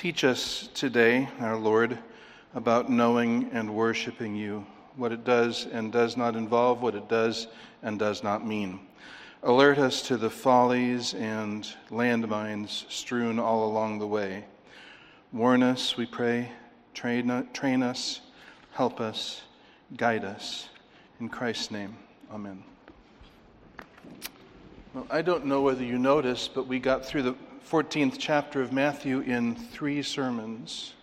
Teach us today, our Lord, about knowing and worshiping you, what it does and does not involve, what it does and does not mean. Alert us to the follies and landmines strewn all along the way. Warn us, we pray, train, train us, help us, guide us. In Christ's name, amen. Well, I don't know whether you noticed, but we got through the 14th chapter of Matthew in three sermons.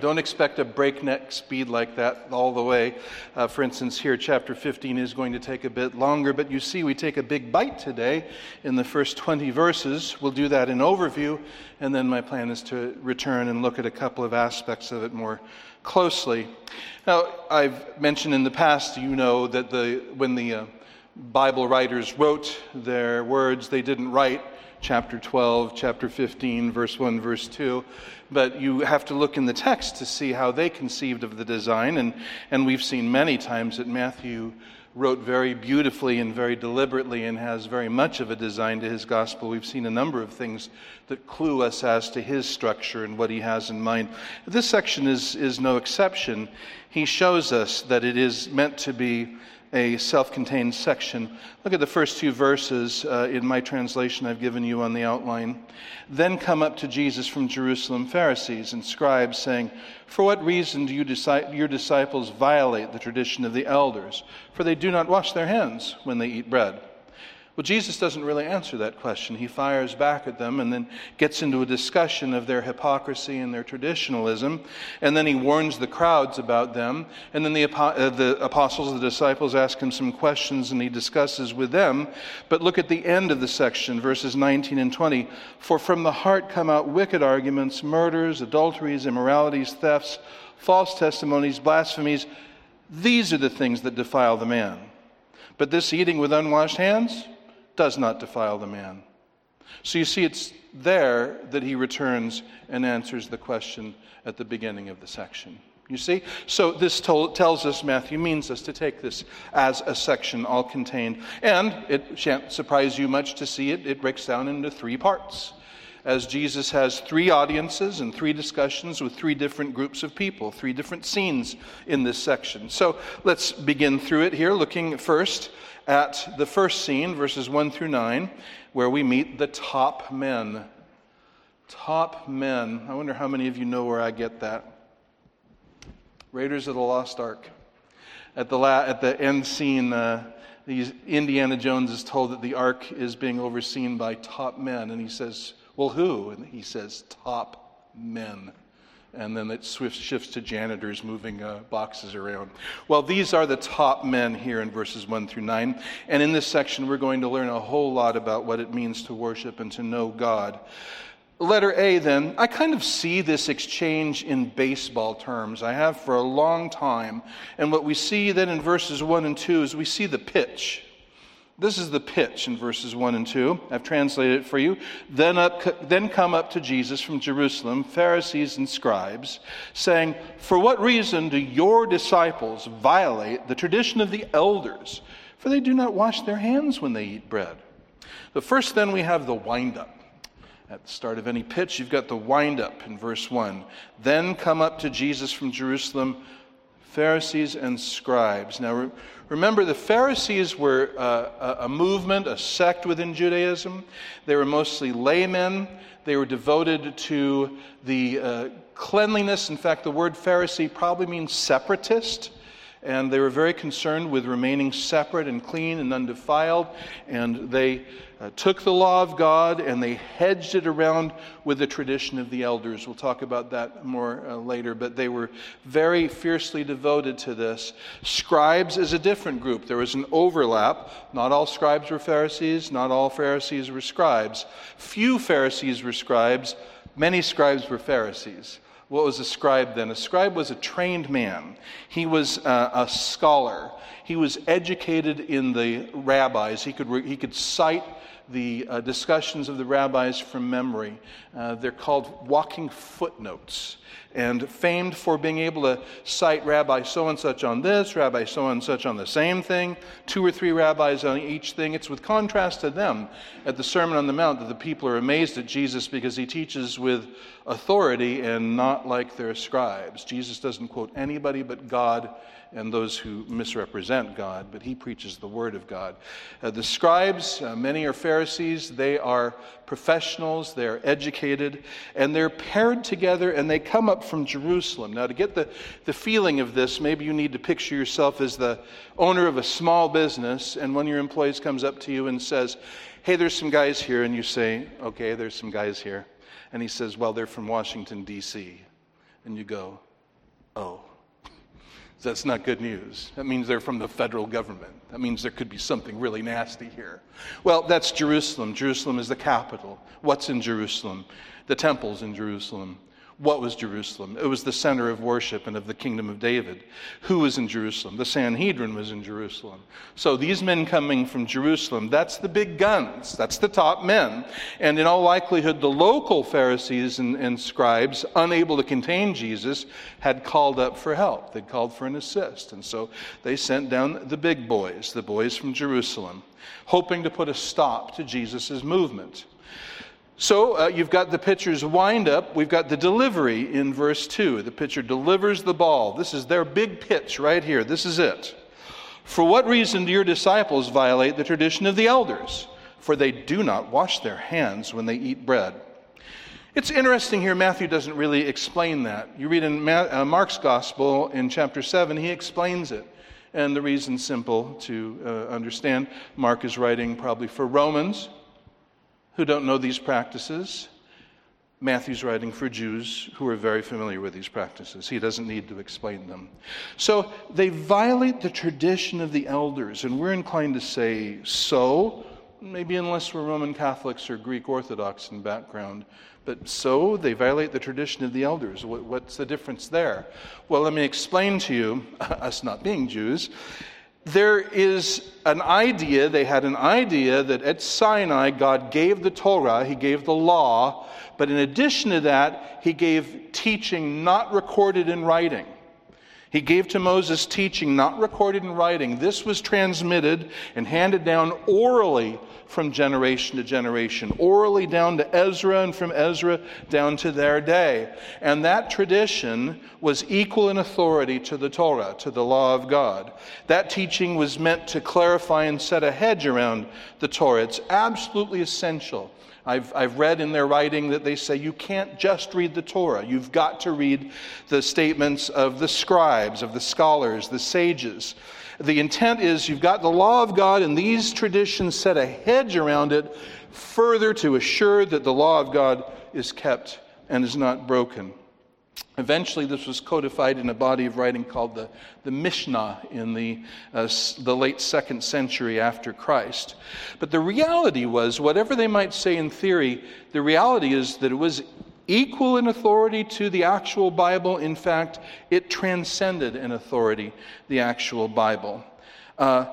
Don't expect a breakneck speed like that all the way. Uh, for instance, here, chapter 15 is going to take a bit longer, but you see, we take a big bite today in the first 20 verses. We'll do that in overview, and then my plan is to return and look at a couple of aspects of it more closely. Now, I've mentioned in the past, you know, that the, when the uh, Bible writers wrote their words, they didn't write chapter 12, chapter 15, verse 1, verse 2. But you have to look in the text to see how they conceived of the design. And, and we've seen many times that Matthew wrote very beautifully and very deliberately and has very much of a design to his gospel. We've seen a number of things that clue us as to his structure and what he has in mind. This section is, is no exception. He shows us that it is meant to be a self contained section. Look at the first two verses uh, in my translation I've given you on the outline. Then come up to Jesus from Jerusalem Pharisees and scribes, saying, For what reason do you your disciples violate the tradition of the elders? For they do not wash their hands when they eat bread. Well, Jesus doesn't really answer that question. He fires back at them and then gets into a discussion of their hypocrisy and their traditionalism. And then he warns the crowds about them. And then the, uh, the apostles, the disciples, ask him some questions and he discusses with them. But look at the end of the section, verses 19 and 20. For from the heart come out wicked arguments, murders, adulteries, immoralities, thefts, false testimonies, blasphemies. These are the things that defile the man. But this eating with unwashed hands, does not defile the man. So you see, it's there that he returns and answers the question at the beginning of the section. You see? So this told, tells us, Matthew means us to take this as a section all contained. And it shan't surprise you much to see it, it breaks down into three parts. As Jesus has three audiences and three discussions with three different groups of people, three different scenes in this section. So let's begin through it here, looking first at the first scene, verses 1 through 9, where we meet the top men. Top men. I wonder how many of you know where I get that. Raiders of the Lost Ark. At the, la- at the end scene, uh, these, Indiana Jones is told that the ark is being overseen by top men, and he says, Well, who? And he says, Top men and then it shifts to janitors moving uh, boxes around. Well, these are the top men here in verses 1 through 9. And in this section, we're going to learn a whole lot about what it means to worship and to know God. Letter A, then, I kind of see this exchange in baseball terms. I have for a long time. And what we see then in verses 1 and 2 is we see the pitch. This is the pitch in verses 1 and 2. I've translated it for you. Then, up, then come up to Jesus from Jerusalem, Pharisees and scribes, saying, For what reason do your disciples violate the tradition of the elders? For they do not wash their hands when they eat bread. But first, then, we have the wind up. At the start of any pitch, you've got the wind up in verse 1. Then come up to Jesus from Jerusalem, Pharisees and scribes. Now, remember, the Pharisees were uh, a movement, a sect within Judaism. They were mostly laymen. They were devoted to the uh, cleanliness. In fact, the word Pharisee probably means separatist and they were very concerned with remaining separate and clean and undefiled. And they uh, took the law of God and they hedged it around with the tradition of the elders. We'll talk about that more uh, later, but they were very fiercely devoted to this. Scribes is a different group. There was an overlap. Not all scribes were Pharisees, not all Pharisees were scribes. Few Pharisees were scribes, many scribes were Pharisees. What was a scribe then? A scribe was a trained man, he was uh, a scholar. He was educated in the rabbis. He could, he could cite the uh, discussions of the rabbis from memory. Uh, they're called walking footnotes and famed for being able to cite Rabbi so and such on this, Rabbi so and such on the same thing, two or three rabbis on each thing. It's with contrast to them at the Sermon on the Mount that the people are amazed at Jesus because he teaches with authority and not like their scribes. Jesus doesn't quote anybody but God and those who misrepresent God, but he preaches the Word of God. Uh, the scribes, uh, many are Pharisees, they are professionals, they're educated, and they're paired together and they come up from Jerusalem. Now, to get the, the feeling of this, maybe you need to picture yourself as the owner of a small business, and one of your employees comes up to you and says, Hey, there's some guys here, and you say, Okay, there's some guys here. And he says, Well, they're from Washington, D.C. And you go, Oh. That's not good news. That means they're from the federal government. That means there could be something really nasty here. Well, that's Jerusalem. Jerusalem is the capital. What's in Jerusalem? The temple's in Jerusalem. What was Jerusalem? It was the center of worship and of the kingdom of David. Who was in Jerusalem? The Sanhedrin was in Jerusalem. So these men coming from Jerusalem, that's the big guns. That's the top men. And in all likelihood, the local Pharisees and, and scribes, unable to contain Jesus, had called up for help. They'd called for an assist. And so they sent down the big boys, the boys from Jerusalem, hoping to put a stop to Jesus' movement. So uh, you've got the pitcher's windup. We've got the delivery in verse 2. The pitcher delivers the ball. This is their big pitch right here. This is it. For what reason do your disciples violate the tradition of the elders? For they do not wash their hands when they eat bread. It's interesting here, Matthew doesn't really explain that. You read in uh, Mark's gospel in chapter 7, he explains it. And the reason's simple to uh, understand. Mark is writing probably for Romans who don't know these practices. Matthew's writing for Jews who are very familiar with these practices. He doesn't need to explain them. So they violate the tradition of the elders, and we're inclined to say so, maybe unless we're Roman Catholics or Greek Orthodox in background. But so they violate the tradition of the elders. What's the difference there? Well, let me explain to you, us not being Jews there is an idea, they had an idea that at Sinai, God gave the Torah, He gave the law, but in addition to that, He gave teaching not recorded in writing. He gave to Moses teaching not recorded in writing. This was transmitted and handed down orally from generation to generation, orally down to Ezra, and from Ezra down to their day. And that tradition was equal in authority to the Torah, to the law of God. That teaching was meant to clarify and set a hedge around the Torah. It's absolutely essential. I've, I've read in their writing that they say you can't just read the Torah. You've got to read the statements of the scribes, of the scholars, the sages. The intent is you've got the law of God, and these traditions set a hedge around it further to assure that the law of God is kept and is not broken. Eventually, this was codified in a body of writing called the, the Mishnah in the, uh, the late second century after Christ. But the reality was, whatever they might say in theory, the reality is that it was equal in authority to the actual Bible. In fact, it transcended in authority the actual Bible. Uh,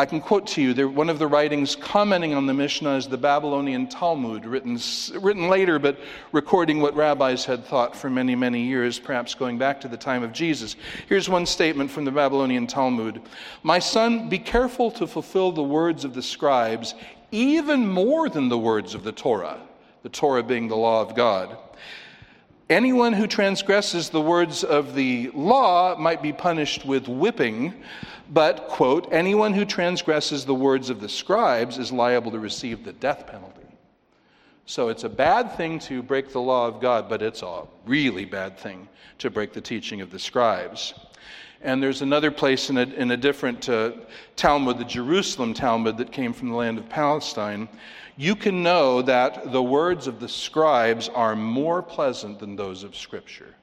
I can quote to you one of the writings commenting on the Mishnah is the Babylonian Talmud, written, written later, but recording what rabbis had thought for many, many years, perhaps going back to the time of Jesus. Here's one statement from the Babylonian Talmud My son, be careful to fulfill the words of the scribes, even more than the words of the Torah, the Torah being the law of God. Anyone who transgresses the words of the law might be punished with whipping, but, quote, anyone who transgresses the words of the scribes is liable to receive the death penalty. So it's a bad thing to break the law of God, but it's a really bad thing to break the teaching of the scribes. And there's another place in a, in a different uh, Talmud, the Jerusalem Talmud, that came from the land of Palestine, you can know that the words of the scribes are more pleasant than those of Scripture.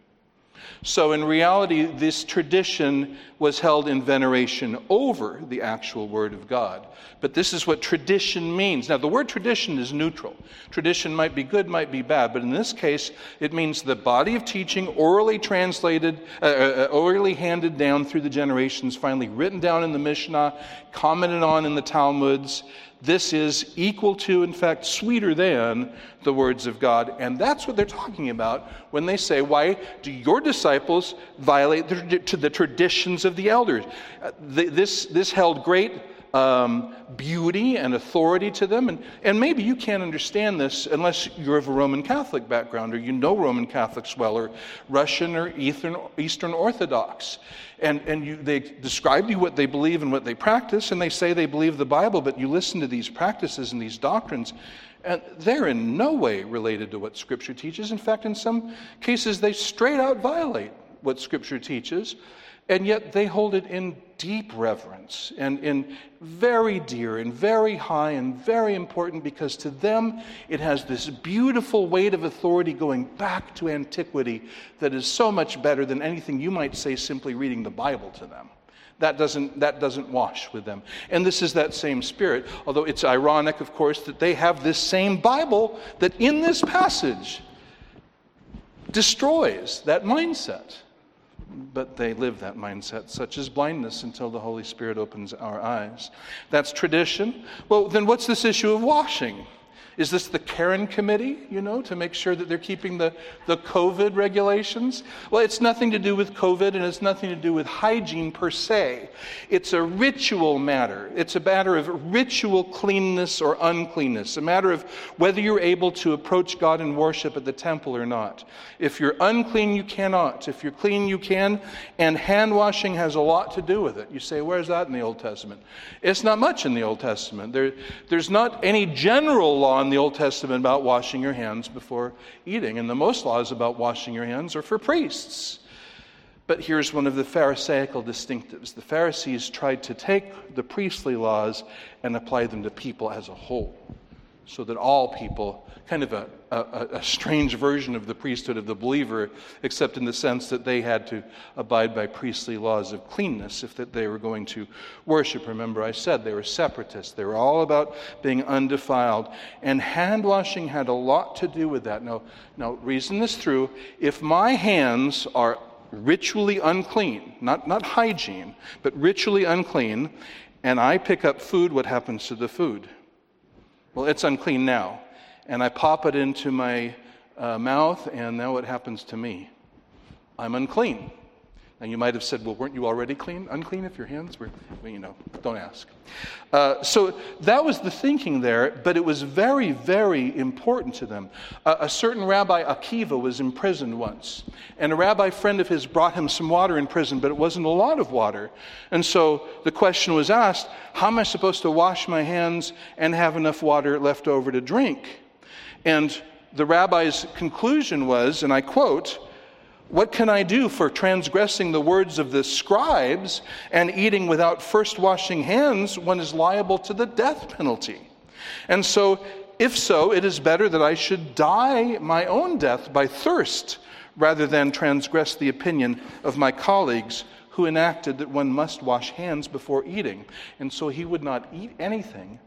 So, in reality, this tradition was held in veneration over the actual Word of God. But this is what tradition means. Now, the word tradition is neutral. Tradition might be good, might be bad, but in this case, it means the body of teaching orally translated, uh, uh, uh orally handed down through the generations, finally written down in the Mishnah, commented on in the Talmuds, this is equal to, in fact, sweeter than the words of God. And that's what they're talking about when they say, Why do your disciples violate the, to the traditions of the elders? Uh, this, this held great um, beauty and authority to them. And, and maybe you can't understand this unless you're of a Roman Catholic background or you know Roman Catholics well or Russian or Eastern, Orthodox. And, and you, they describe to you what they believe and what they practice, and they say they believe the Bible, but you listen to these practices and these doctrines, and they're in no way related to what Scripture teaches. In fact, in some cases, they straight out violate what Scripture teaches and yet they hold it in deep reverence and in very dear and very high and very important because to them it has this beautiful weight of authority going back to antiquity that is so much better than anything you might say simply reading the Bible to them. That doesn't, that doesn't wash with them. And this is that same spirit, although it's ironic, of course, that they have this same Bible that in this passage destroys that mindset but they live that mindset, such as blindness, until the Holy Spirit opens our eyes. That's tradition. Well, then what's this issue of washing? Is this the Karen committee, you know, to make sure that they're keeping the, the COVID regulations? Well, it's nothing to do with COVID and it's nothing to do with hygiene per se. It's a ritual matter. It's a matter of ritual cleanness or uncleanness, a matter of whether you're able to approach God in worship at the temple or not. If you're unclean, you cannot. If you're clean, you can. And hand washing has a lot to do with it. You say, where's that in the Old Testament? It's not much in the Old Testament. There, there's not any general law in the Old Testament about washing your hands before eating, and the most laws about washing your hands are for priests. But here's one of the Pharisaical distinctives. The Pharisees tried to take the priestly laws and apply them to people as a whole so that all people, kind of a, a, a, strange version of the priesthood of the believer, except in the sense that they had to abide by priestly laws of cleanness if that they were going to worship. Remember, I said they were separatists. They were all about being undefiled. And hand washing had a lot to do with that. Now, now reason this through. If my hands are ritually unclean, not, not hygiene, but ritually unclean, and I pick up food, what happens to the food? Well, it's unclean now. And I pop it into my uh, mouth, and now what happens to me? I'm unclean. And you might have said, well, weren't you already clean? Unclean if your hands were, well, you know, don't ask. Uh, so that was the thinking there, but it was very, very important to them. Uh, a certain Rabbi Akiva was imprisoned once, and a rabbi friend of his brought him some water in prison, but it wasn't a lot of water. And so the question was asked, how am I supposed to wash my hands and have enough water left over to drink? And the rabbi's conclusion was, and I quote, what can I do for transgressing the words of the scribes and eating without first washing hands? One is liable to the death penalty. And so, if so, it is better that I should die my own death by thirst rather than transgress the opinion of my colleagues who enacted that one must wash hands before eating. And so he would not eat anything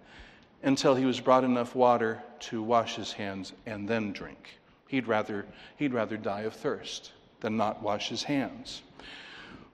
until he was brought enough water to wash his hands and then drink. He'd rather, he'd rather die of thirst than not wash his hands.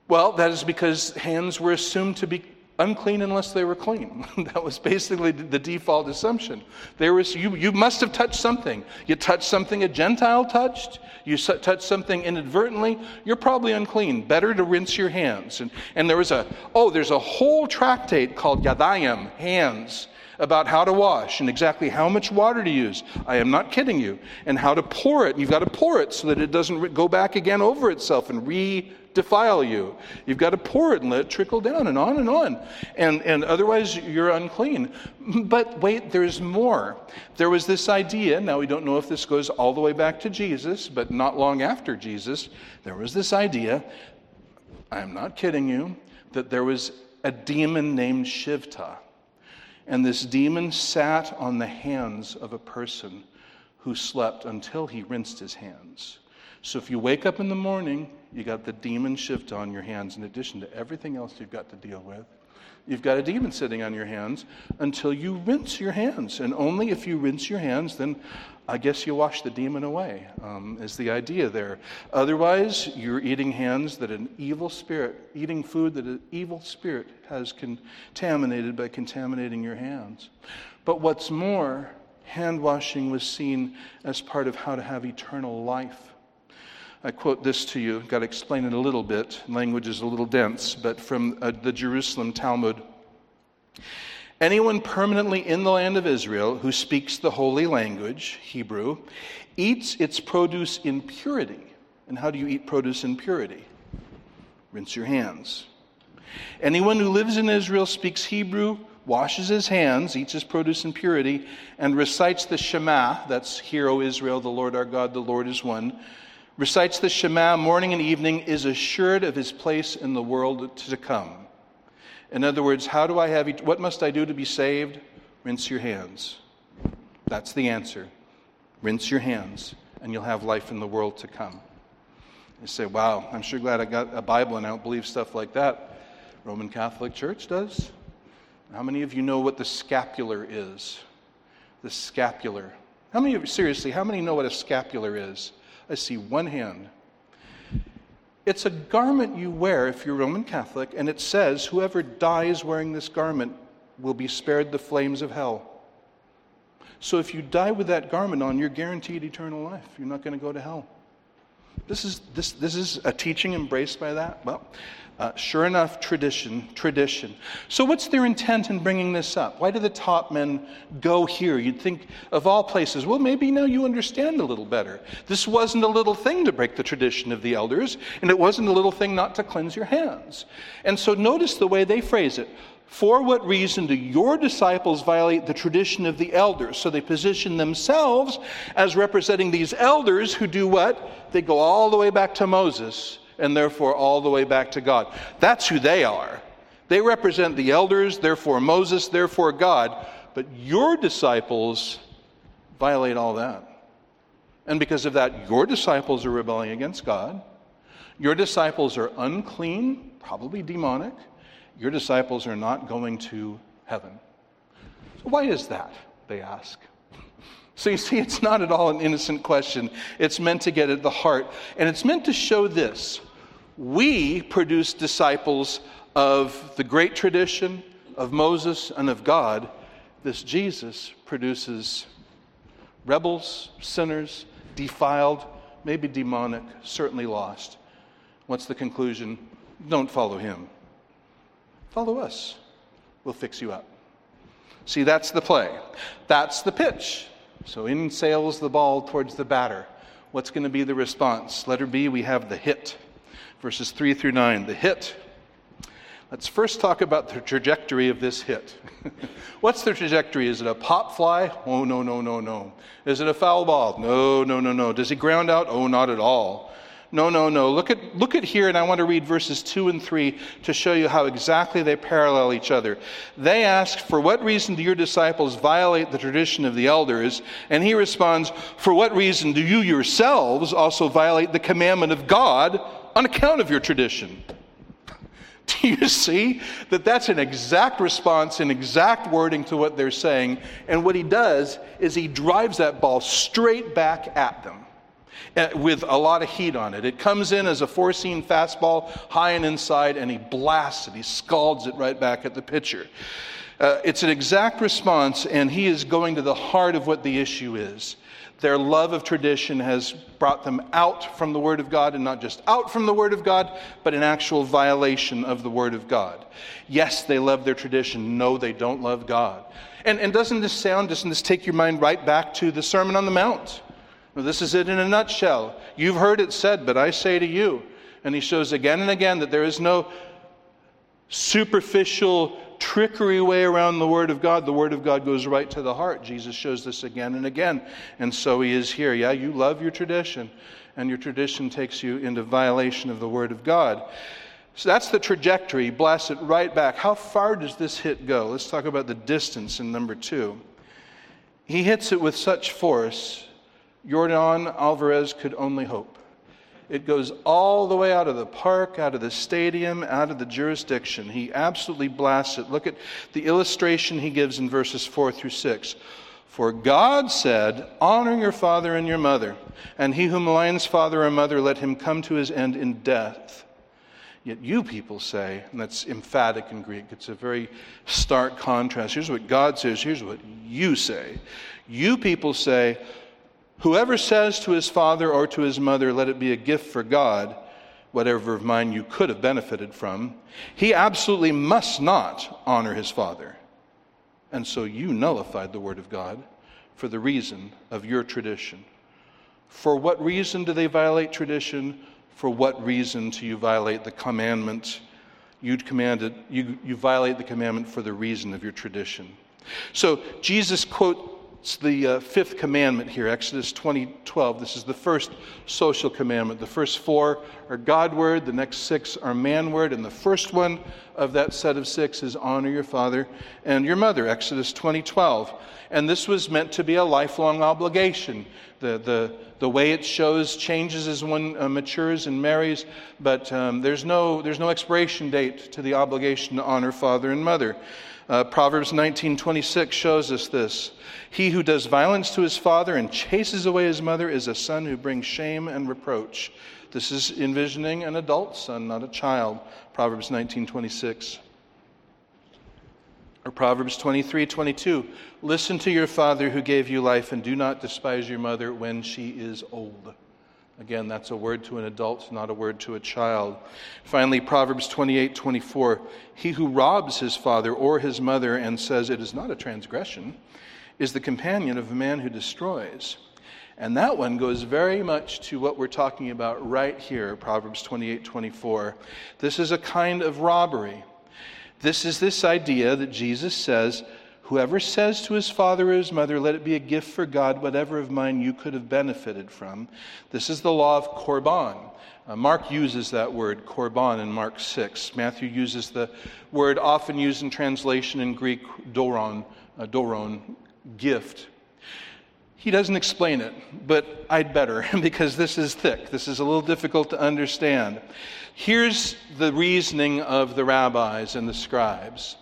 Well, that is because hands were assumed to be unclean unless they were clean. that was basically the default assumption. There was, you, you must have touched something. You touched something a Gentile touched, you touched something inadvertently, you're probably unclean. Better to rinse your hands. And, and there was a, oh, there's a whole tractate called Yadayim, hands about how to wash and exactly how much water to use. I am not kidding you. And how to pour it. You've got to pour it so that it doesn't go back again over itself and re defile you. You've got to pour it and let it trickle down and on and on. And, and otherwise, you're unclean. But wait, there's more. There was this idea, now we don't know if this goes all the way back to Jesus, but not long after Jesus, there was this idea, I'm not kidding you, that there was a demon named Shivta. And this demon sat on the hands of a person who slept until he rinsed his hands. So if you wake up in the morning, you got the demon shift on your hands in addition to everything else you've got to deal with. You've got a demon sitting on your hands until you rinse your hands. And only if you rinse your hands, then I guess you wash the demon away, um, is the idea there. Otherwise, you're eating hands that an evil spirit, eating food that an evil spirit has contaminated by contaminating your hands. But what's more, hand washing was seen as part of how to have eternal life. I quote this to you. Got to explain it a little bit. Language is a little dense, but from uh, the Jerusalem Talmud. Anyone permanently in the land of Israel who speaks the holy language, Hebrew, eats its produce in purity. And how do you eat produce in purity? Rinse your hands. Anyone who lives in Israel speaks Hebrew, washes his hands, eats his produce in purity, and recites the Shema that's, Hear, O Israel, the Lord our God, the Lord is one recites the Shema morning and evening, is assured of his place in the world to come. In other words, how do I have, what must I do to be saved? Rinse your hands. That's the answer. Rinse your hands, and you'll have life in the world to come. You say, wow, I'm sure glad I got a Bible and I don't believe stuff like that. Roman Catholic Church does. How many of you know what the scapular is? The scapular. How many of you, seriously, how many know what a scapular is? I see one hand. It's a garment you wear if you're Roman Catholic, and it says, Whoever dies wearing this garment will be spared the flames of hell. So if you die with that garment on, you're guaranteed eternal life. You're not going to go to hell. This is, this, this is a teaching embraced by that? Well, uh, sure enough, tradition, tradition. So, what's their intent in bringing this up? Why do the top men go here? You'd think of all places, well, maybe now you understand a little better. This wasn't a little thing to break the tradition of the elders, and it wasn't a little thing not to cleanse your hands. And so, notice the way they phrase it. For what reason do your disciples violate the tradition of the elders? So they position themselves as representing these elders who do what? They go all the way back to Moses and therefore all the way back to God. That's who they are. They represent the elders, therefore Moses, therefore God. But your disciples violate all that. And because of that, your disciples are rebelling against God. Your disciples are unclean, probably demonic. Your disciples are not going to heaven. So, why is that? They ask. So you see, it's not at all an innocent question. It's meant to get at the heart. And it's meant to show this we produce disciples of the great tradition of Moses and of God. This Jesus produces rebels, sinners, defiled, maybe demonic, certainly lost. What's the conclusion? Don't follow him. Follow us. We'll fix you up. See, that's the play. That's the pitch. So in sails the ball towards the batter. What's going to be the response? Letter B, we have the hit. Verses 3 through 9, the hit. Let's first talk about the trajectory of this hit. What's the trajectory? Is it a pop fly? Oh, no, no, no, no. Is it a foul ball? No, no, no, no. Does he ground out? Oh, not at all. No, no, no. Look at, look at here, and I want to read verses 2 and 3 to show you how exactly they parallel each other. They ask, For what reason do your disciples violate the tradition of the elders? And he responds, For what reason do you yourselves also violate the commandment of God on account of your tradition? Do you see that that's an exact response, an exact wording to what they're saying? And what he does is he drives that ball straight back at them. Uh, with a lot of heat on it. It comes in as a four seam fastball, high and inside, and he blasts it. He scalds it right back at the pitcher. Uh, it's an exact response, and he is going to the heart of what the issue is. Their love of tradition has brought them out from the Word of God, and not just out from the Word of God, but an actual violation of the Word of God. Yes, they love their tradition. No, they don't love God. And, and doesn't this sound, doesn't this take your mind right back to the Sermon on the Mount? Well, this is it in a nutshell. You've heard it said, but I say to you. And he shows again and again that there is no superficial trickery way around the Word of God. The Word of God goes right to the heart. Jesus shows this again and again. And so he is here. Yeah, you love your tradition, and your tradition takes you into violation of the Word of God. So that's the trajectory. Blast it right back. How far does this hit go? Let's talk about the distance in number two. He hits it with such force Yordan Alvarez could only hope. It goes all the way out of the park, out of the stadium, out of the jurisdiction. He absolutely blasts it. Look at the illustration he gives in verses 4 through 6. For God said, Honor your father and your mother, and he who maligns father or mother, let him come to his end in death. Yet you people say, and that's emphatic in Greek, it's a very stark contrast. Here's what God says, here's what you say. You people say, Whoever says to his father or to his mother, Let it be a gift for God, whatever of mine you could have benefited from, he absolutely must not honor his father. And so you nullified the word of God for the reason of your tradition. For what reason do they violate tradition? For what reason do you violate the commandment? You'd commanded you, you violate the commandment for the reason of your tradition. So Jesus quote it's the uh, fifth commandment here, Exodus 20 12. This is the first social commandment. The first four are God word, the next six are man word, and the first one of that set of six is honor your father and your mother, Exodus 20 12. And this was meant to be a lifelong obligation. The, the, the way it shows changes as one uh, matures and marries, but um, there's, no, there's no expiration date to the obligation to honor father and mother. Uh, Proverbs 19:26 shows us this. He who does violence to his father and chases away his mother is a son who brings shame and reproach. This is envisioning an adult son, not a child. Proverbs 19:26. Or Proverbs 23:22. Listen to your father who gave you life and do not despise your mother when she is old. Again, that's a word to an adult, not a word to a child. Finally, Proverbs 28 24. He who robs his father or his mother and says it is not a transgression is the companion of a man who destroys. And that one goes very much to what we're talking about right here, Proverbs 28 24. This is a kind of robbery. This is this idea that Jesus says Whoever says to his father or his mother, Let it be a gift for God, whatever of mine you could have benefited from. This is the law of Korban. Uh, Mark uses that word, Korban, in Mark 6. Matthew uses the word often used in translation in Greek, doron, uh, doron, gift. He doesn't explain it, but I'd better because this is thick. This is a little difficult to understand. Here's the reasoning of the rabbis and the scribes.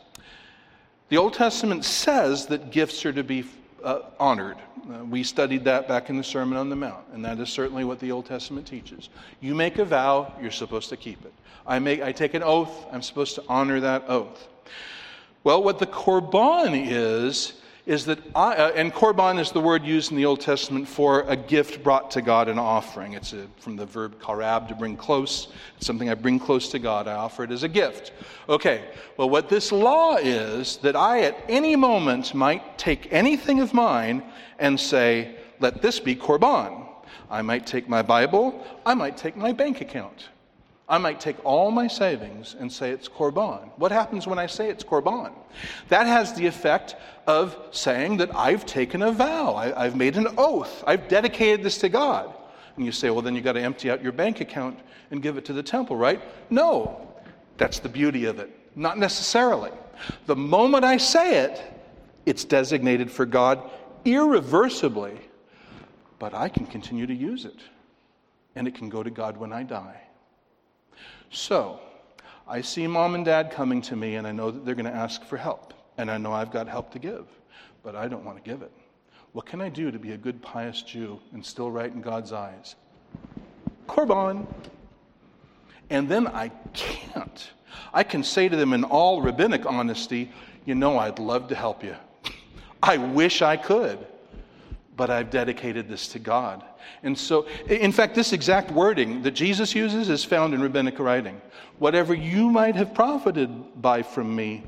The Old Testament says that gifts are to be uh, honored. Uh, we studied that back in the Sermon on the Mount, and that is certainly what the Old Testament teaches. You make a vow, you're supposed to keep it. I, make, I take an oath, I'm supposed to honor that oath. Well, what the Korban is, is that I, uh, and korban is the word used in the Old Testament for a gift brought to God, an offering. It's a, from the verb karab, to bring close. It's something I bring close to God. I offer it as a gift. Okay, well, what this law is that I at any moment might take anything of mine and say, let this be korban. I might take my Bible, I might take my bank account. I might take all my savings and say it's korban. What happens when I say it's korban? That has the effect of saying that I've taken a vow, I, have made an oath, I've dedicated this to God. And you say, well, then you've got to empty out your bank account and give it to the temple, right? No, that's the beauty of it. Not necessarily. The moment I say it, it's designated for God irreversibly, but I can continue to use it. And it can go to God when I die. So, I see mom and dad coming to me, and I know that they're going to ask for help. And I know I've got help to give, but I don't want to give it. What can I do to be a good, pious Jew and still right in God's eyes? Korban. And then I can't. I can say to them in all rabbinic honesty, you know, I'd love to help you. I wish I could but I've dedicated this to God. And so, in fact, this exact wording that Jesus uses is found in rabbinic writing. Whatever you might have profited by from me,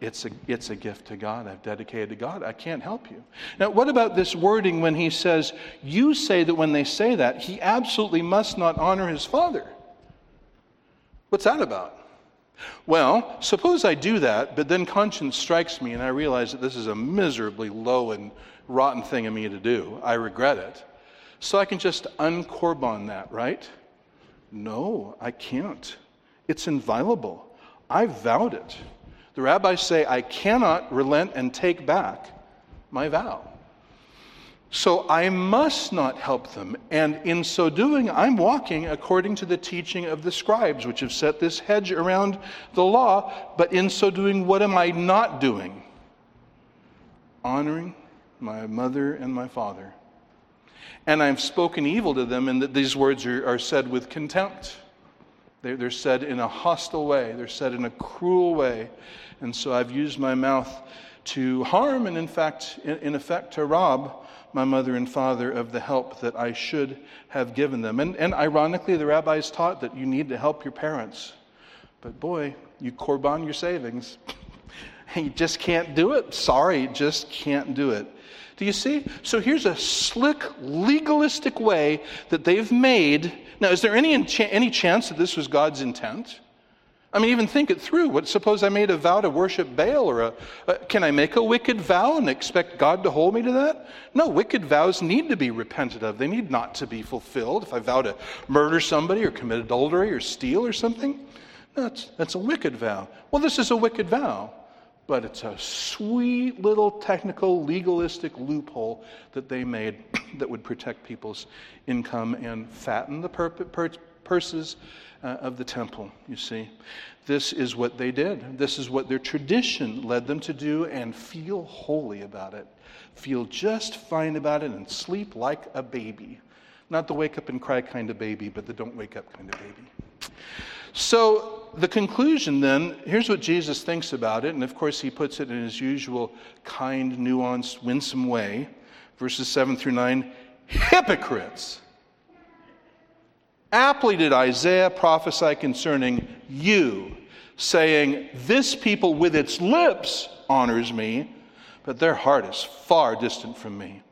it's a, it's a gift to God. I've dedicated to God. I can't help you. Now, what about this wording when he says, You say that when they say that, he absolutely must not honor his father? What's that about? Well, suppose I do that, but then conscience strikes me and I realize that this is a miserably low and rotten thing of me to do. I regret it. So I can just unkorban that, right? No, I can't. It's inviolable. I vowed it. The rabbis say I cannot relent and take back my vow. So I must not help them. And in so doing, I'm walking according to the teaching of the scribes, which have set this hedge around the law. But in so doing, what am I not doing? Honoring my mother and my father. And I've spoken evil to them, and that these words are, are said with contempt. They're, they're said in a hostile way, they're said in a cruel way. And so I've used my mouth to harm and, in fact, in, in effect, to rob my mother and father of the help that I should have given them. And, and ironically, the rabbis taught that you need to help your parents. But boy, you korban your savings. you just can't do it. Sorry, just can't do it. Do you see? So here's a slick, legalistic way that they've made. Now, is there any, any chance that this was God's intent? I mean, even think it through. What, suppose I made a vow to worship Baal, or a, uh, can I make a wicked vow and expect God to hold me to that? No, wicked vows need to be repented of. They need not to be fulfilled. If I vow to murder somebody or commit adultery or steal or something, that's, that's a wicked vow. Well, this is a wicked vow, but it's a sweet little technical, legalistic loophole that they made that would protect people's income and fatten the pur- pur- purses uh, of the temple, you see. This is what they did. This is what their tradition led them to do and feel holy about it. Feel just fine about it and sleep like a baby. Not the wake up and cry kind of baby, but the don't wake up kind of baby. So, the conclusion then here's what Jesus thinks about it, and of course, he puts it in his usual kind, nuanced, winsome way. Verses 7 through 9 hypocrites. Aptly did Isaiah prophesy concerning you, saying, This people with its lips honors me, but their heart is far distant from me.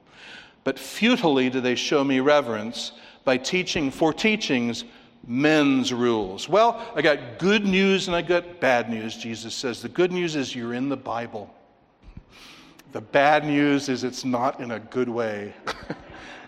But futilely do they show me reverence by teaching for teachings men's rules. Well, I got good news and I got bad news, Jesus says. The good news is you're in the Bible. The bad news is it's not in a good way.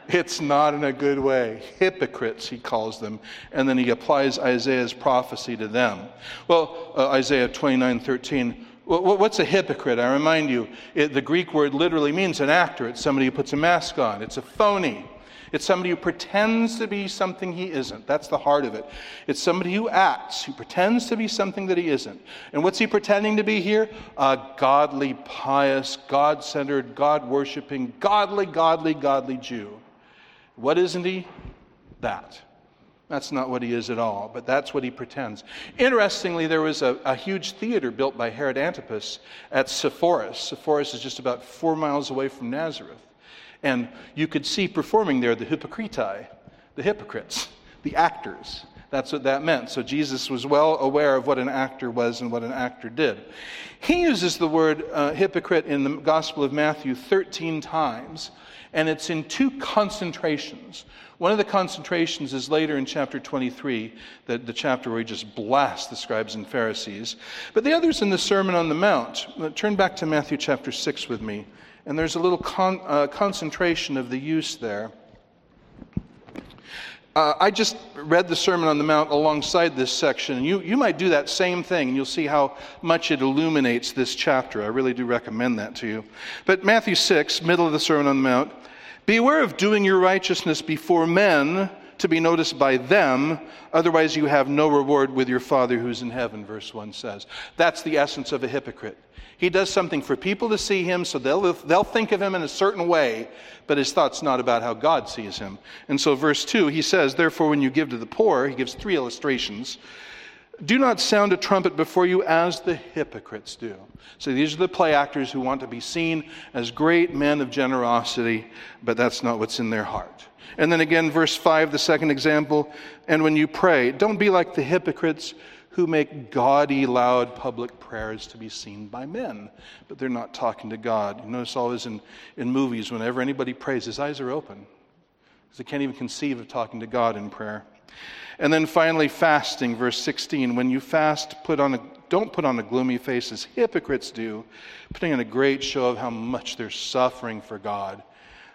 It's not in a good way. Hypocrites, he calls them. And then he applies Isaiah's prophecy to them. Well, uh, Isaiah 29 13. What's a hypocrite? I remind you, it, the Greek word literally means an actor. It's somebody who puts a mask on. It's a phony. It's somebody who pretends to be something he isn't. That's the heart of it. It's somebody who acts, who pretends to be something that he isn't. And what's he pretending to be here? A godly, pious, God centered, God worshiping, godly, godly, godly Jew. What isn't he? That. That's not what he is at all, but that's what he pretends. Interestingly, there was a, a, huge theater built by Herod Antipas at Sepphoris. Sepphoris is just about four miles away from Nazareth. And you could see performing there the hypocritai, the hypocrites, the actors. That's what that meant. So Jesus was well aware of what an actor was and what an actor did. He uses the word uh, hypocrite in the Gospel of Matthew 13 times and it's in two concentrations. One of the concentrations is later in chapter 23, the, the chapter where he just blasts the scribes and Pharisees. But the other is in the Sermon on the Mount. Turn back to Matthew chapter 6 with me, and there's a little con, uh, concentration of the use there. Uh, I just read the Sermon on the Mount alongside this section, and you, you might do that same thing, and you'll see how much it illuminates this chapter. I really do recommend that to you. But Matthew 6, middle of the Sermon on the Mount, Beware of doing your righteousness before men to be noticed by them, otherwise, you have no reward with your Father who's in heaven, verse 1 says. That's the essence of a hypocrite. He does something for people to see him, so they'll, they'll think of him in a certain way, but his thought's not about how God sees him. And so, verse 2, he says, Therefore, when you give to the poor, he gives three illustrations. Do not sound a trumpet before you as the hypocrites do. So these are the play actors who want to be seen as great men of generosity, but that's not what's in their heart. And then again, verse 5, the second example. And when you pray, don't be like the hypocrites who make gaudy, loud public prayers to be seen by men, but they're not talking to God. You notice always in, in movies, whenever anybody prays, his eyes are open because they can't even conceive of talking to God in prayer. And then finally, fasting, verse 16. When you fast, put on a, don't put on a gloomy face as hypocrites do, putting on a great show of how much they're suffering for God.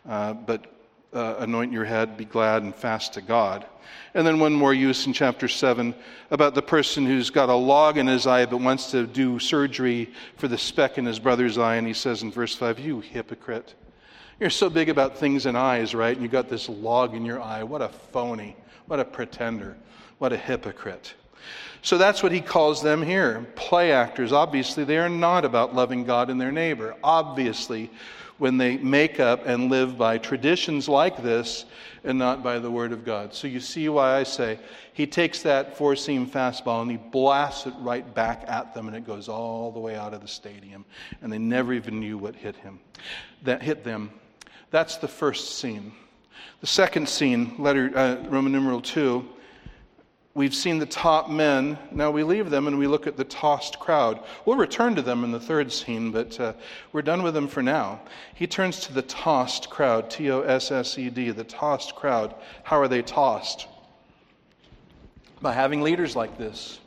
Uh, but uh, anoint your head, be glad, and fast to God. And then one more use in chapter 7 about the person who's got a log in his eye but wants to do surgery for the speck in his brother's eye. And he says in verse 5, You hypocrite. You're so big about things in eyes, right? And you got this log in your eye. What a phony. What a pretender. What a hypocrite. So that's what he calls them here. Play actors. Obviously, they are not about loving God and their neighbor. Obviously, when they make up and live by traditions like this and not by the Word of God. So you see why I say he takes that four seam fastball and he blasts it right back at them, and it goes all the way out of the stadium. And they never even knew what hit him. That hit them. That's the first scene. The second scene, letter uh, Roman numeral two We've seen the top men. Now we leave them and we look at the tossed crowd. We'll return to them in the third scene, but uh, we're done with them for now. He turns to the tossed crowd, T O S S E D, the tossed crowd. How are they tossed? By having leaders like this.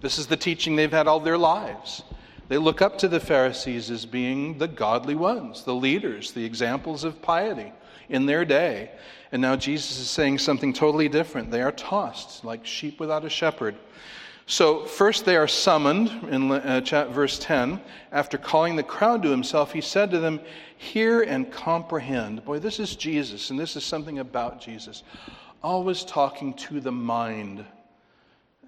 This is the teaching they've had all their lives. They look up to the Pharisees as being the godly ones, the leaders, the examples of piety in their day. And now Jesus is saying something totally different. They are tossed like sheep without a shepherd. So, first they are summoned in uh, verse 10. After calling the crowd to himself, he said to them, Hear and comprehend. Boy, this is Jesus, and this is something about Jesus. Always talking to the mind.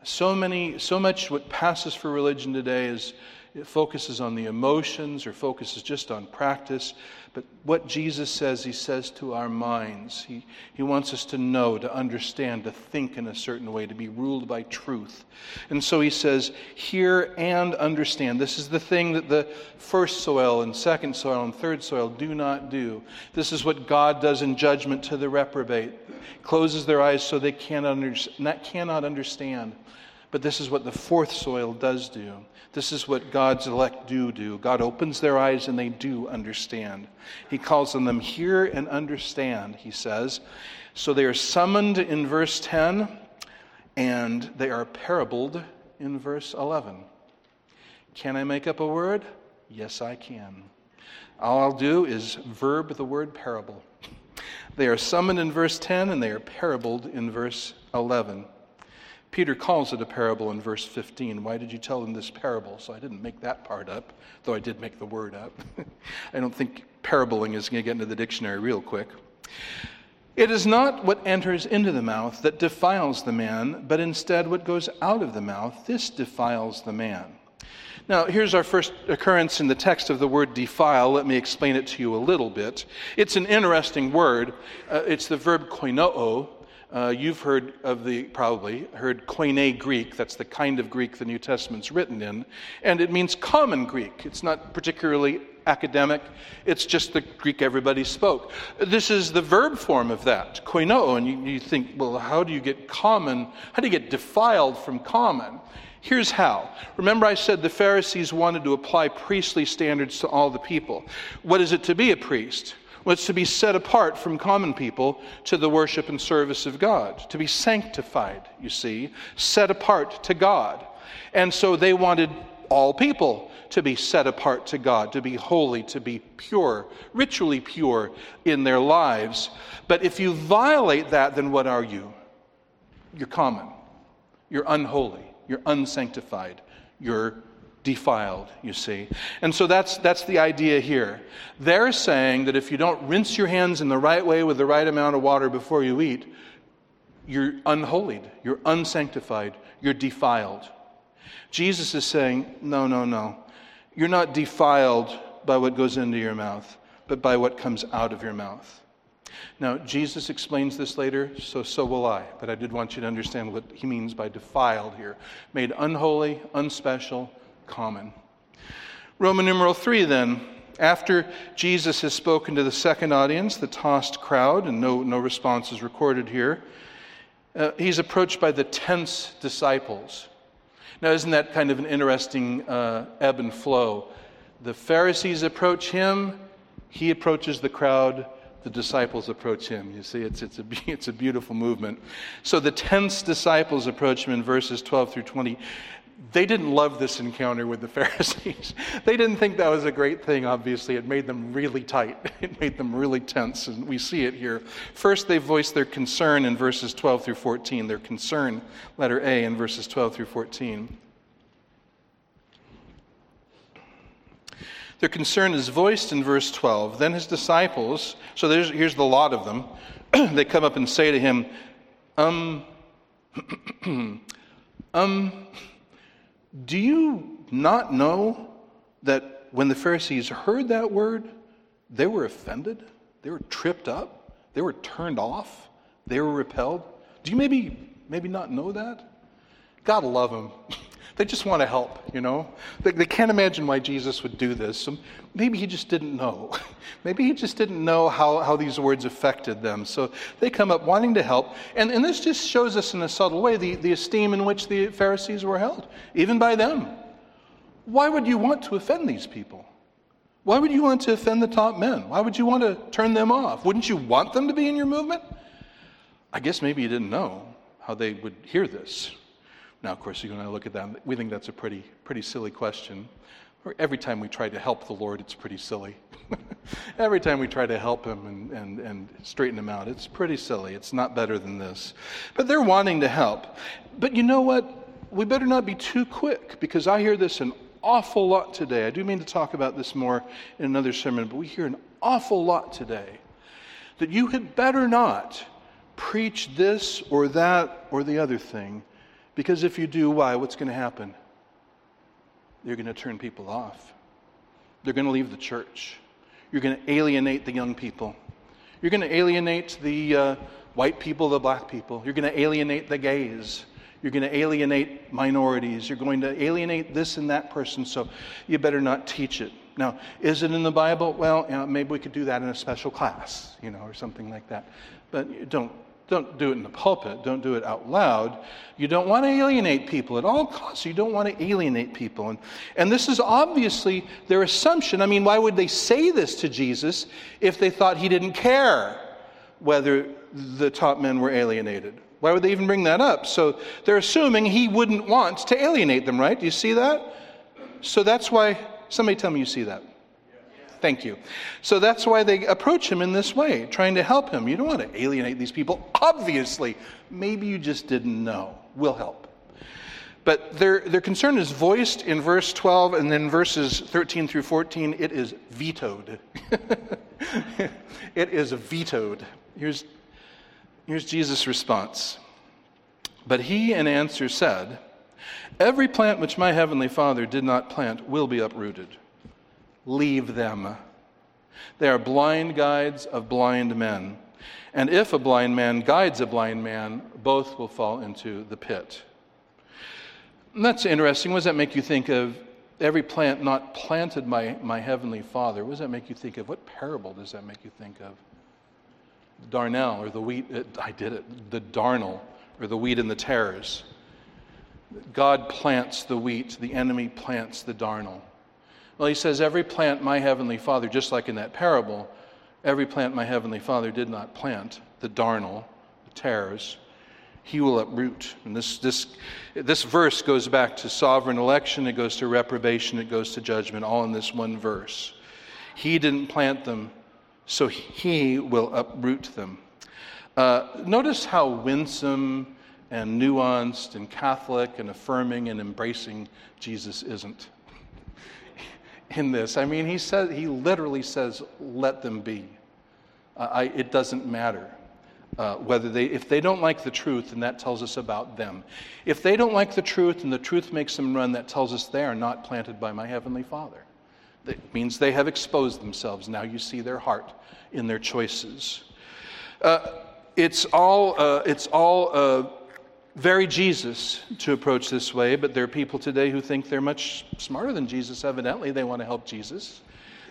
So many, so much what passes for religion today is it focuses on the emotions or focuses just on practice. But what Jesus says, he says to our minds. He, he wants us to know, to understand, to think in a certain way, to be ruled by truth. And so he says, hear and understand. This is the thing that the first soil and second soil and third soil do not do. This is what God does in judgment to the reprobate. Closes their eyes so they cannot, under, cannot understand. But this is what the fourth soil does do. This is what God's elect do do. God opens their eyes and they do understand. He calls on them, hear and understand, he says. So they are summoned in verse 10 and they are parabled in verse 11. Can I make up a word? Yes, I can. All I'll do is verb the word parable. They are summoned in verse 10 and they are parabled in verse 11. Peter calls it a parable in verse 15. Why did you tell them this parable? So I didn't make that part up, though I did make the word up. I don't think parabling is going to get into the dictionary real quick. It is not what enters into the mouth that defiles the man, but instead what goes out of the mouth. This defiles the man. Now, here's our first occurrence in the text of the word defile. Let me explain it to you a little bit. It's an interesting word. Uh, it's the verb koinoo, uh, you've heard of the, probably, heard Koine Greek. That's the kind of Greek the New Testament's written in. And it means common Greek. It's not particularly academic, it's just the Greek everybody spoke. This is the verb form of that, koino. And you, you think, well, how do you get common? How do you get defiled from common? Here's how. Remember, I said the Pharisees wanted to apply priestly standards to all the people. What is it to be a priest? Was to be set apart from common people to the worship and service of God, to be sanctified, you see, set apart to God. And so they wanted all people to be set apart to God, to be holy, to be pure, ritually pure in their lives. But if you violate that, then what are you? You're common. You're unholy. You're unsanctified. You're defiled, you see. And so that's, that's the idea here. They're saying that if you don't rinse your hands in the right way with the right amount of water before you eat, you're unholy, you're unsanctified, you're defiled. Jesus is saying, no, no, no. You're not defiled by what goes into your mouth, but by what comes out of your mouth. Now, Jesus explains this later, so so will I, but I did want you to understand what he means by defiled here. Made unholy, unspecial, common. Roman numeral three, then. After Jesus has spoken to the second audience, the tossed crowd, and no, no response is recorded here, uh, he's approached by the tense disciples. Now, isn't that kind of an interesting uh, ebb and flow? The Pharisees approach him, he approaches the crowd, the disciples approach him. You see, it's, it's, a, it's a beautiful movement. So the tense disciples approach him in verses 12 through 20 they didn't love this encounter with the Pharisees. they didn't think that was a great thing, obviously. It made them really tight, it made them really tense, and we see it here. First, they voiced their concern in verses 12 through 14, their concern, letter A, in verses 12 through 14. Their concern is voiced in verse 12. Then his disciples, so here's the lot of them, they come up and say to him, Um, um, do you not know that when the Pharisees heard that word, they were offended? They were tripped up? They were turned off? They were repelled? Do you maybe maybe not know that? God love them. They just want to help, you know? They, they, can't imagine why Jesus would do this. So maybe he just didn't know. maybe he just didn't know how, how these words affected them. So they come up wanting to help. And, and this just shows us in a subtle way the, the esteem in which the Pharisees were held, even by them. Why would you want to offend these people? Why would you want to offend the top men? Why would you want to turn them off? Wouldn't you want them to be in your movement? I guess maybe you didn't know how they would hear this. Now, of course, you and I look at that, we think that's a pretty, pretty silly question. Every time we try to help the Lord, it's pretty silly. Every time we try to help Him and, and, and straighten Him out, it's pretty silly. It's not better than this. But they're wanting to help. But you know what? We better not be too quick because I hear this an awful lot today. I do mean to talk about this more in another sermon, but we hear an awful lot today that you had better not preach this or that or the other thing because if you do, why? What's going to happen? You're going to turn people off. They're going to leave the church. You're going to alienate the young people. You're going to alienate the uh, white people, the black people. You're going to alienate the gays. You're going to alienate minorities. You're going to alienate this and that person, so you better not teach it. Now, is it in the Bible? Well, you know, maybe we could do that in a special class, you know, or something like that. But don't don't do it in the pulpit. Don't do it out loud. You don't want to alienate people at all costs. You don't want to alienate people. And, and this is obviously their assumption. I mean, why would they say this to Jesus if they thought he didn't care whether the top men were alienated? Why would they even bring that up? So they're assuming he wouldn't want to alienate them, right? Do you see that? So that's why, somebody tell me you see that. Thank you. So that's why they approach him in this way, trying to help him. You don't want to alienate these people, obviously. Maybe you just didn't know. We'll help. But their, their concern is voiced in verse 12, and then verses 13 through 14, it is vetoed. it is vetoed. Here's, here's Jesus' response. But he in answer said, Every plant which my heavenly Father did not plant will be uprooted. Leave them. They are blind guides of blind men. And if a blind man guides a blind man, both will fall into the pit. And that's interesting. What does that make you think of? Every plant not planted by my heavenly Father. What does that make you think of? What parable does that make you think of? Darnel or the wheat. Uh, I did it. The darnel or the wheat and the tares. God plants the wheat, the enemy plants the darnel. Well, he says, Every plant my heavenly Father, just like in that parable, every plant my heavenly Father did not plant, the darnel, the tares, he will uproot. And this, this, this verse goes back to sovereign election, it goes to reprobation, it goes to judgment, all in this one verse. He didn't plant them, so he will uproot them. Uh, notice how winsome and nuanced and Catholic and affirming and embracing Jesus isn't in this. I mean, he says he literally says, "Let them be." Uh, I, it doesn't matter uh, whether they, if they don't like the truth, and that tells us about them. If they don't like the truth, and the truth makes them run, that tells us they are not planted by my heavenly Father. That means they have exposed themselves. Now you see their heart in their choices. Uh, it's all. Uh, it's all uh, very Jesus to approach this way, but there are people today who think they're much smarter than Jesus, evidently. They want to help Jesus.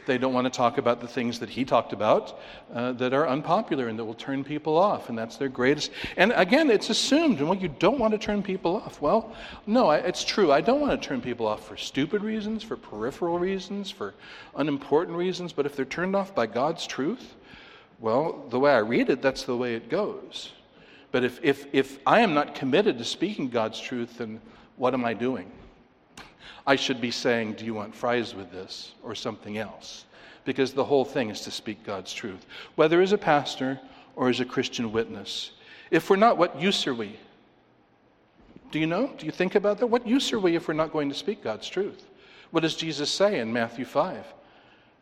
They don't want to talk about the things that he talked about uh, that are unpopular and that will turn people off, and that's their greatest. And again, it's assumed, and well, you don't want to turn people off. Well, no, I, it's true. I don't want to turn people off for stupid reasons, for peripheral reasons, for unimportant reasons, but if they're turned off by God's truth, well, the way I read it, that's the way it goes. But if, if, if I am not committed to speaking God's truth, then what am I doing? I should be saying, Do you want fries with this or something else? Because the whole thing is to speak God's truth, whether as a pastor or as a Christian witness. If we're not, what use are we? Do you know? Do you think about that? What use are we if we're not going to speak God's truth? What does Jesus say in Matthew 5?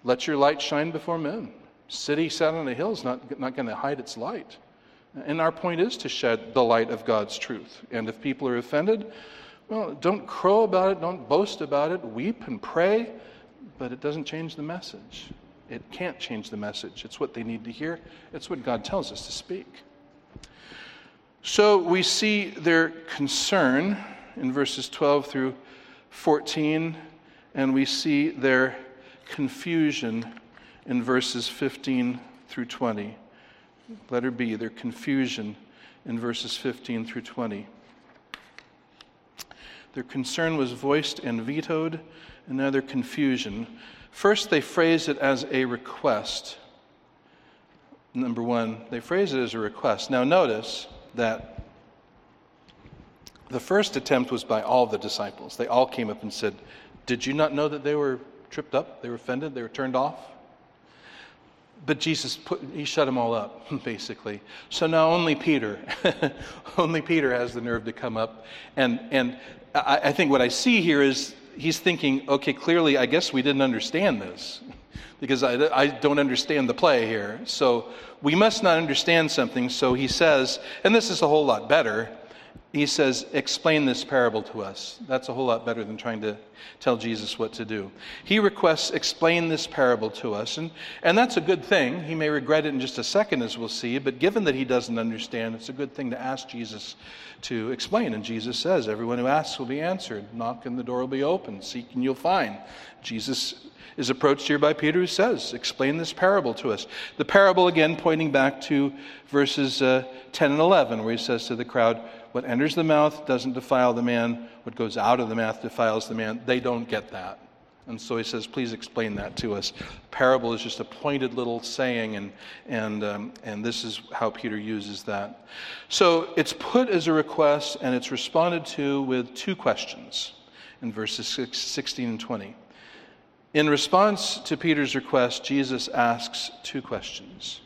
Let your light shine before men. City set on a hill is not, not going to hide its light. And our point is to shed the light of God's truth. And if people are offended, well, don't crow about it, don't boast about it, weep and pray, but it doesn't change the message. It can't change the message. It's what they need to hear, it's what God tells us to speak. So we see their concern in verses 12 through 14, and we see their confusion in verses 15 through 20. Letter B, their confusion in verses 15 through 20. Their concern was voiced and vetoed, and now their confusion. First, they phrase it as a request. Number one, they phrase it as a request. Now, notice that the first attempt was by all the disciples. They all came up and said, Did you not know that they were tripped up? They were offended? They were turned off? But Jesus put, he shut them all up, basically. So now only Peter, only Peter has the nerve to come up. And, and I, I think what I see here is he's thinking, okay, clearly, I guess we didn't understand this because I, I don't understand the play here. So we must not understand something. So he says, and this is a whole lot better he says, Explain this parable to us. That's a whole lot better than trying to tell Jesus what to do. He requests, Explain this parable to us. And, and that's a good thing. He may regret it in just a second, as we'll see. But given that he doesn't understand, it's a good thing to ask Jesus to explain. And Jesus says, Everyone who asks will be answered. Knock and the door will be opened. Seek and you'll find. Jesus is approached here by Peter, who says, Explain this parable to us. The parable, again, pointing back to verses uh, 10 and 11, where he says to the crowd, What enters the mouth doesn't defile the man, what goes out of the mouth defiles the man. They don't get that. And so he says, Please explain that to us. Parable is just a pointed little saying, and, and, um, and this is how Peter uses that. So it's put as a request, and it's responded to with two questions in verses 16 and 20. In response to Peter's request, Jesus asks two questions.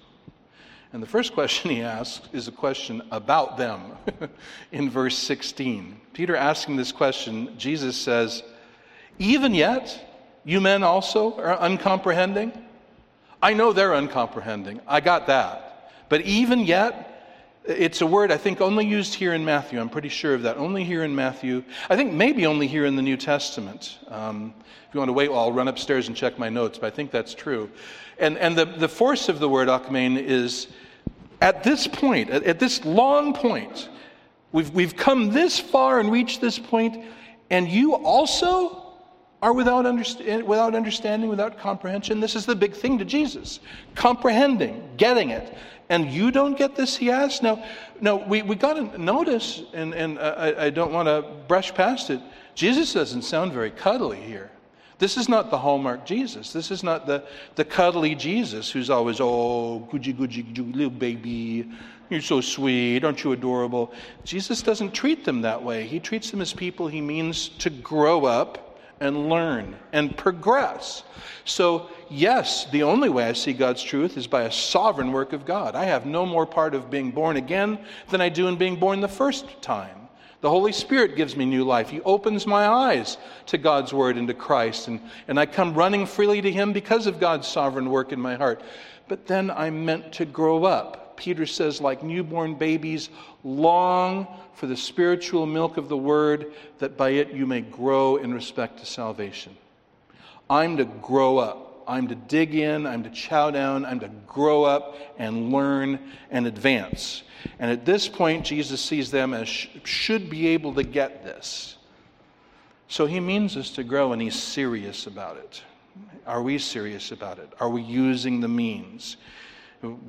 And the first question he asks is a question about them in verse 16. Peter asking this question, Jesus says, Even yet, you men also are uncomprehending? I know they're uncomprehending. I got that. But even yet, it's a word I think only used here in Matthew. I'm pretty sure of that. Only here in Matthew. I think maybe only here in the New Testament. Um, if you want to wait, well, I'll run upstairs and check my notes, but I think that's true. And, and the, the force of the word akmein is at this point, at, at this long point, we've, we've come this far and reached this point, and you also are without, understand, eh, without understanding, without comprehension. This is the big thing to Jesus comprehending, getting it. And you don't get this, he asks? Now, no, we, we got to notice, and, and uh, I, I don't want to brush past it, Jesus doesn't sound very cuddly here. This is not the hallmark Jesus. This is not the, the cuddly Jesus who's always, oh, googie, googie, little baby, you're so sweet, aren't you adorable? Jesus doesn't treat them that way. He treats them as people he means to grow up and learn and progress. So, yes, the only way I see God's truth is by a sovereign work of God. I have no more part of being born again than I do in being born the first time. The Holy Spirit gives me new life. He opens my eyes to God's Word and to Christ, and, and I come running freely to Him because of God's sovereign work in my heart. But then I'm meant to grow up. Peter says, like newborn babies, long for the spiritual milk of the word, that by it you may grow in respect to salvation. I'm to grow up. I'm to dig in. I'm to chow down. I'm to grow up and learn and advance. And at this point, Jesus sees them as sh- should be able to get this. So he means us to grow, and he's serious about it. Are we serious about it? Are we using the means?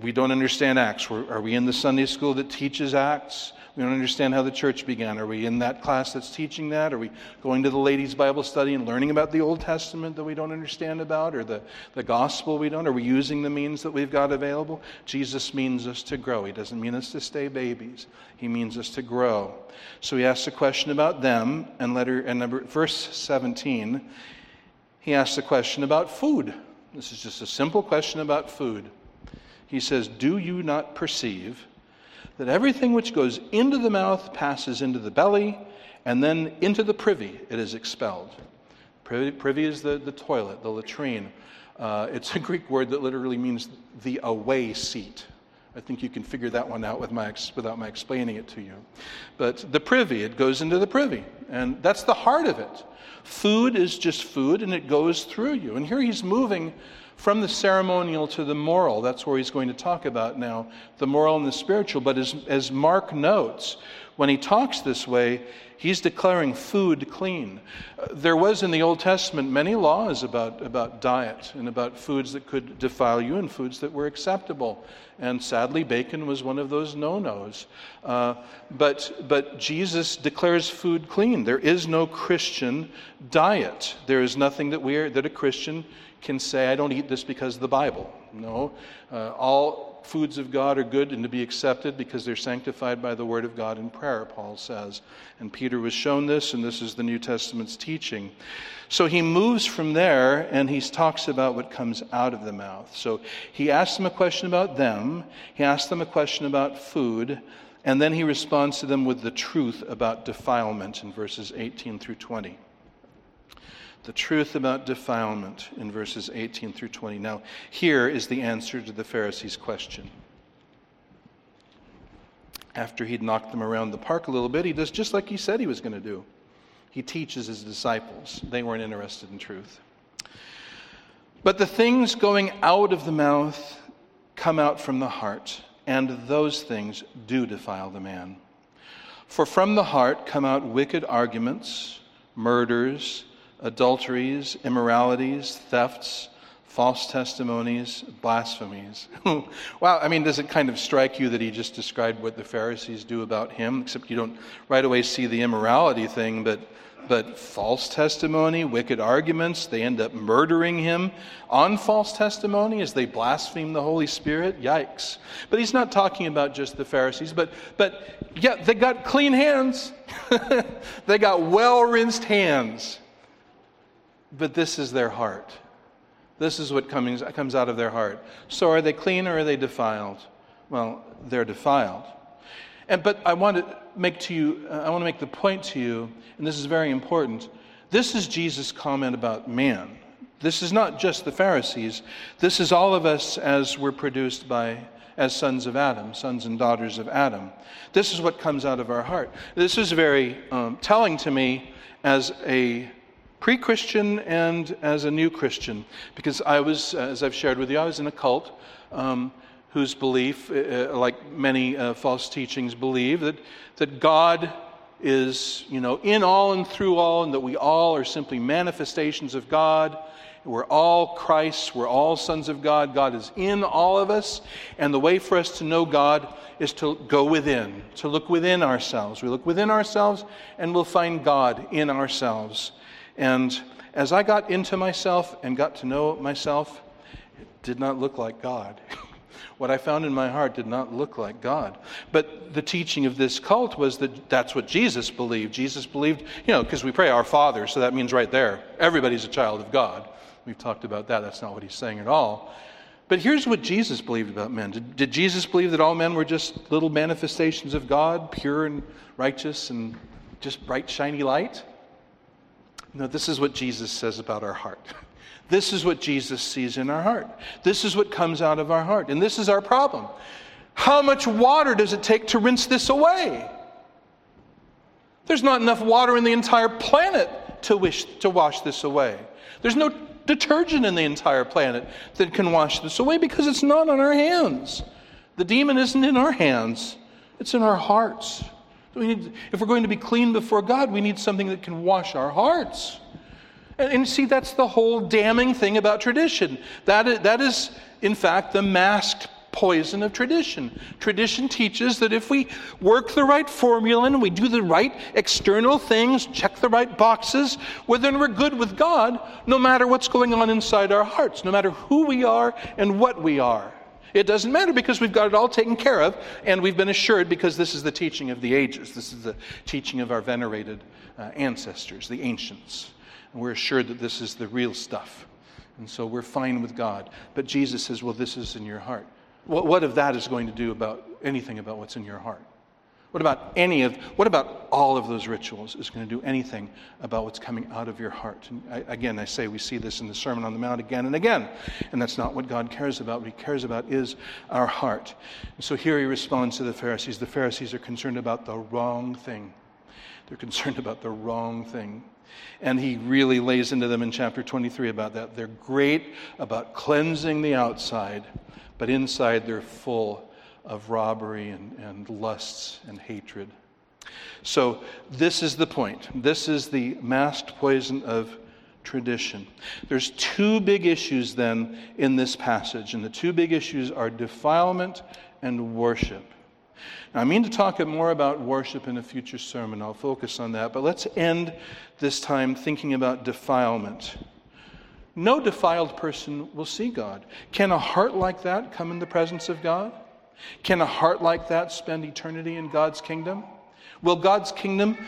We don't understand Acts. Are we in the Sunday school that teaches Acts? We don't understand how the church began. Are we in that class that's teaching that? Are we going to the ladies' Bible study and learning about the Old Testament that we don't understand about or the, the gospel we don't? Are we using the means that we've got available? Jesus means us to grow. He doesn't mean us to stay babies, He means us to grow. So he asks a question about them, and, letter, and number, verse 17, he asks a question about food. This is just a simple question about food he says, Do you not perceive that everything which goes into the mouth passes into the belly, and then into the privy it is expelled? Privy, privy is the, the toilet, the latrine. Uh, it's a Greek word that literally means the away seat. I think you can figure that one out with my, without my explaining it to you. But the privy, it goes into the privy. And that's the heart of it. Food is just food and it goes through you. And here he's moving from the ceremonial to the moral. That's where he's going to talk about now the moral and the spiritual. But as, as Mark notes, when he talks this way, he's declaring food clean. Uh, there was in the Old Testament many laws about, about diet and about foods that could defile you and foods that were acceptable. And sadly, bacon was one of those no nos. Uh, but, but Jesus declares food clean. There is no Christian diet. There is nothing that, we are, that a Christian can say, I don't eat this because of the Bible. No. Uh, all foods of God are good and to be accepted because they're sanctified by the word of God in prayer, Paul says. And Peter was shown this, and this is the New Testament's teaching. So he moves from there and he talks about what comes out of the mouth. So he asks them a question about them, he asks them a question about food, and then he responds to them with the truth about defilement in verses 18 through 20 the truth about defilement in verses 18 through 20. Now, here is the answer to the Pharisees' question. After he'd knocked them around the park a little bit, he does just like he said he was going to do. He teaches his disciples. They weren't interested in truth. But the things going out of the mouth come out from the heart, and those things do defile the man. For from the heart come out wicked arguments, murders, adulteries, immoralities, thefts, false testimonies, blasphemies. wow, I mean, does it kind of strike you that he just described what the Pharisees do about him? Except you don't right away see the immorality thing, but but false testimony, wicked arguments, they end up murdering him on false testimony as they blaspheme the Holy Spirit. Yikes. But he's not talking about just the Pharisees, but but yeah, they got clean hands. they got well-rinsed hands but this is their heart. This is what comes, comes out of their heart. So are they clean or are they defiled? Well, they're defiled. And, but I want to make to you, I want to make the point to you, and this is very important. This is Jesus' comment about man. This is not just the Pharisees. This is all of us as we're produced by as sons of Adam, sons and daughters of Adam. This is what comes out of our heart. This is very um, telling to me as a pre Christian and as a new Christian. Because I was, as I've shared with you, I was in a cult um, whose belief, uh, uh, like many uh, false teachings, believe that, that God is, you know, in all and through all, and that we all are simply manifestations of God. We're all Christ. We're all sons of God. God is in all of us. And the way for us to know God is to go within, to look within ourselves. We look within ourselves and we'll find God in ourselves. And as I got into myself and got to know myself, it did not look like God. what I found in my heart did not look like God. But the teaching of this cult was that that's what Jesus believed. Jesus believed, you know, because we pray our Father, so that means right there, everybody's a child of God. We've talked about that. That's not what he's saying at all. But here's what Jesus believed about men. Did, did Jesus believe that all men were just little manifestations of God, pure and righteous and just bright, shiny light? No, this is what Jesus says about our heart. This is what Jesus sees in our heart. This is what comes out of our heart. And this is our problem. How much water does it take to rinse this away? There's not enough water in the entire planet to, wish, to wash this away. There's no detergent in the entire planet that can wash this away because it's not on our hands. The demon isn't in our hands, it's in our hearts. We need, if we're going to be clean before God, we need something that can wash our hearts. And, and see, that's the whole damning thing about tradition. That is, that is, in fact, the masked poison of tradition. Tradition teaches that if we work the right formula and we do the right external things, check the right boxes, well, then we're good with God no matter what's going on inside our hearts, no matter who we are and what we are. It doesn't matter because we've got it all taken care of, and we've been assured because this is the teaching of the ages. This is the teaching of our venerated uh, ancestors, the ancients. And we're assured that this is the real stuff. And so we're fine with God. But Jesus says, well, this is in your heart. What, what if that is going to do about anything about what's in your heart? What about any of, what about all of those rituals is going to do anything about what's coming out of your heart? And I, again, I say we see this in the Sermon on the Mount again and again. And that's not what God cares about. What He cares about is our heart. And so here He responds to the Pharisees. The Pharisees are concerned about the wrong thing. They're concerned about the wrong thing. And he really lays into them in chapter 23 about that. They're great about cleansing the outside, but inside they're full of robbery and, and lusts and hatred. So, this is the point. This is the masked poison of tradition. There's two big issues then in this passage, and the two big issues are defilement and worship. Now, I mean to talk more about worship in a future sermon. I'll focus on that. But let's end this time thinking about defilement. No defiled person will see God. Can a heart like that come in the presence of God? Can a heart like that spend eternity in God's kingdom? Will God's kingdom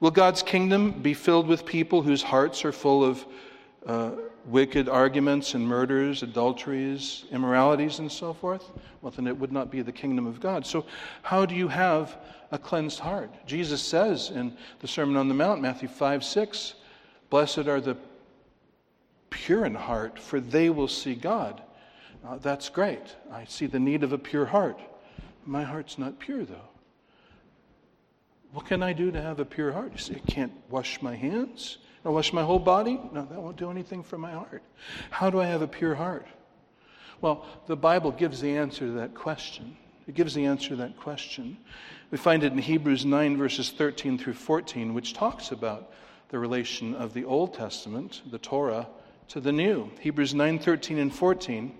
will God's kingdom be filled with people whose hearts are full of uh, wicked arguments and murders, adulteries, immoralities, and so forth? Well, then it would not be the kingdom of God. So, how do you have a cleansed heart? Jesus says in the Sermon on the Mount, Matthew 5 6, Blessed are the pure in heart, for they will see God. Uh, that's great. I see the need of a pure heart. My heart's not pure, though. What can I do to have a pure heart? You say, I can't wash my hands. I wash my whole body? No, that won't do anything for my heart. How do I have a pure heart? Well, the Bible gives the answer to that question. It gives the answer to that question. We find it in Hebrews 9, verses 13 through 14, which talks about the relation of the Old Testament, the Torah, to the new. Hebrews 9, 13, and 14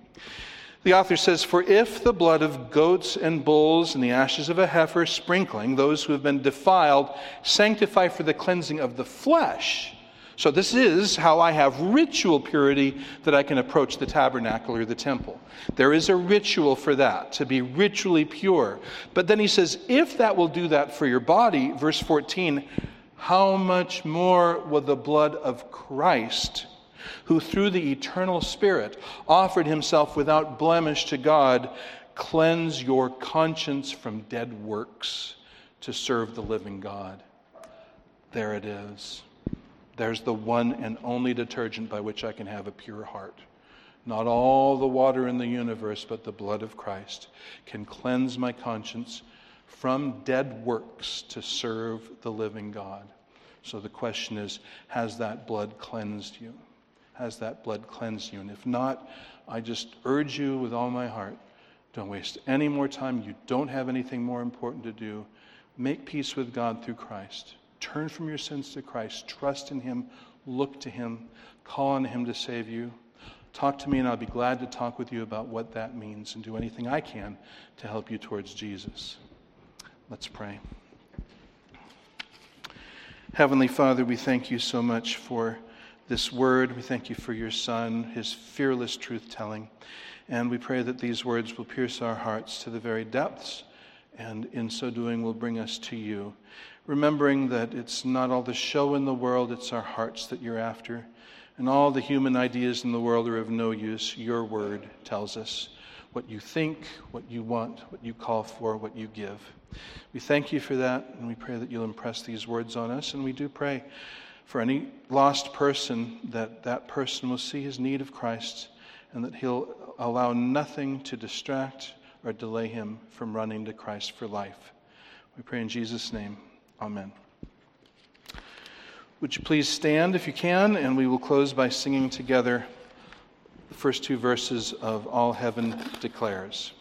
the author says, For if the blood of goats and bulls and the ashes of a heifer sprinkling those who have been defiled sanctify for the cleansing of the flesh. So, this is how I have ritual purity that I can approach the tabernacle or the temple. There is a ritual for that, to be ritually pure. But then he says, if that will do that for your body, verse 14, how much more will the blood of Christ? Who through the eternal Spirit offered himself without blemish to God, cleanse your conscience from dead works to serve the living God. There it is. There's the one and only detergent by which I can have a pure heart. Not all the water in the universe, but the blood of Christ can cleanse my conscience from dead works to serve the living God. So the question is Has that blood cleansed you? Has that blood cleansed you? And if not, I just urge you with all my heart don't waste any more time. You don't have anything more important to do. Make peace with God through Christ. Turn from your sins to Christ. Trust in Him. Look to Him. Call on Him to save you. Talk to me, and I'll be glad to talk with you about what that means and do anything I can to help you towards Jesus. Let's pray. Heavenly Father, we thank you so much for this word. We thank you for your Son, his fearless truth telling. And we pray that these words will pierce our hearts to the very depths, and in so doing, will bring us to you. Remembering that it's not all the show in the world, it's our hearts that you're after. And all the human ideas in the world are of no use. Your word tells us what you think, what you want, what you call for, what you give. We thank you for that, and we pray that you'll impress these words on us. And we do pray for any lost person that that person will see his need of Christ and that he'll allow nothing to distract or delay him from running to Christ for life. We pray in Jesus' name. Amen. Would you please stand if you can, and we will close by singing together the first two verses of All Heaven Declares.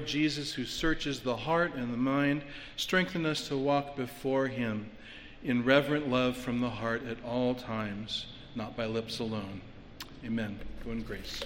Lord Jesus, who searches the heart and the mind, strengthen us to walk before him in reverent love from the heart at all times, not by lips alone. Amen. Go in grace.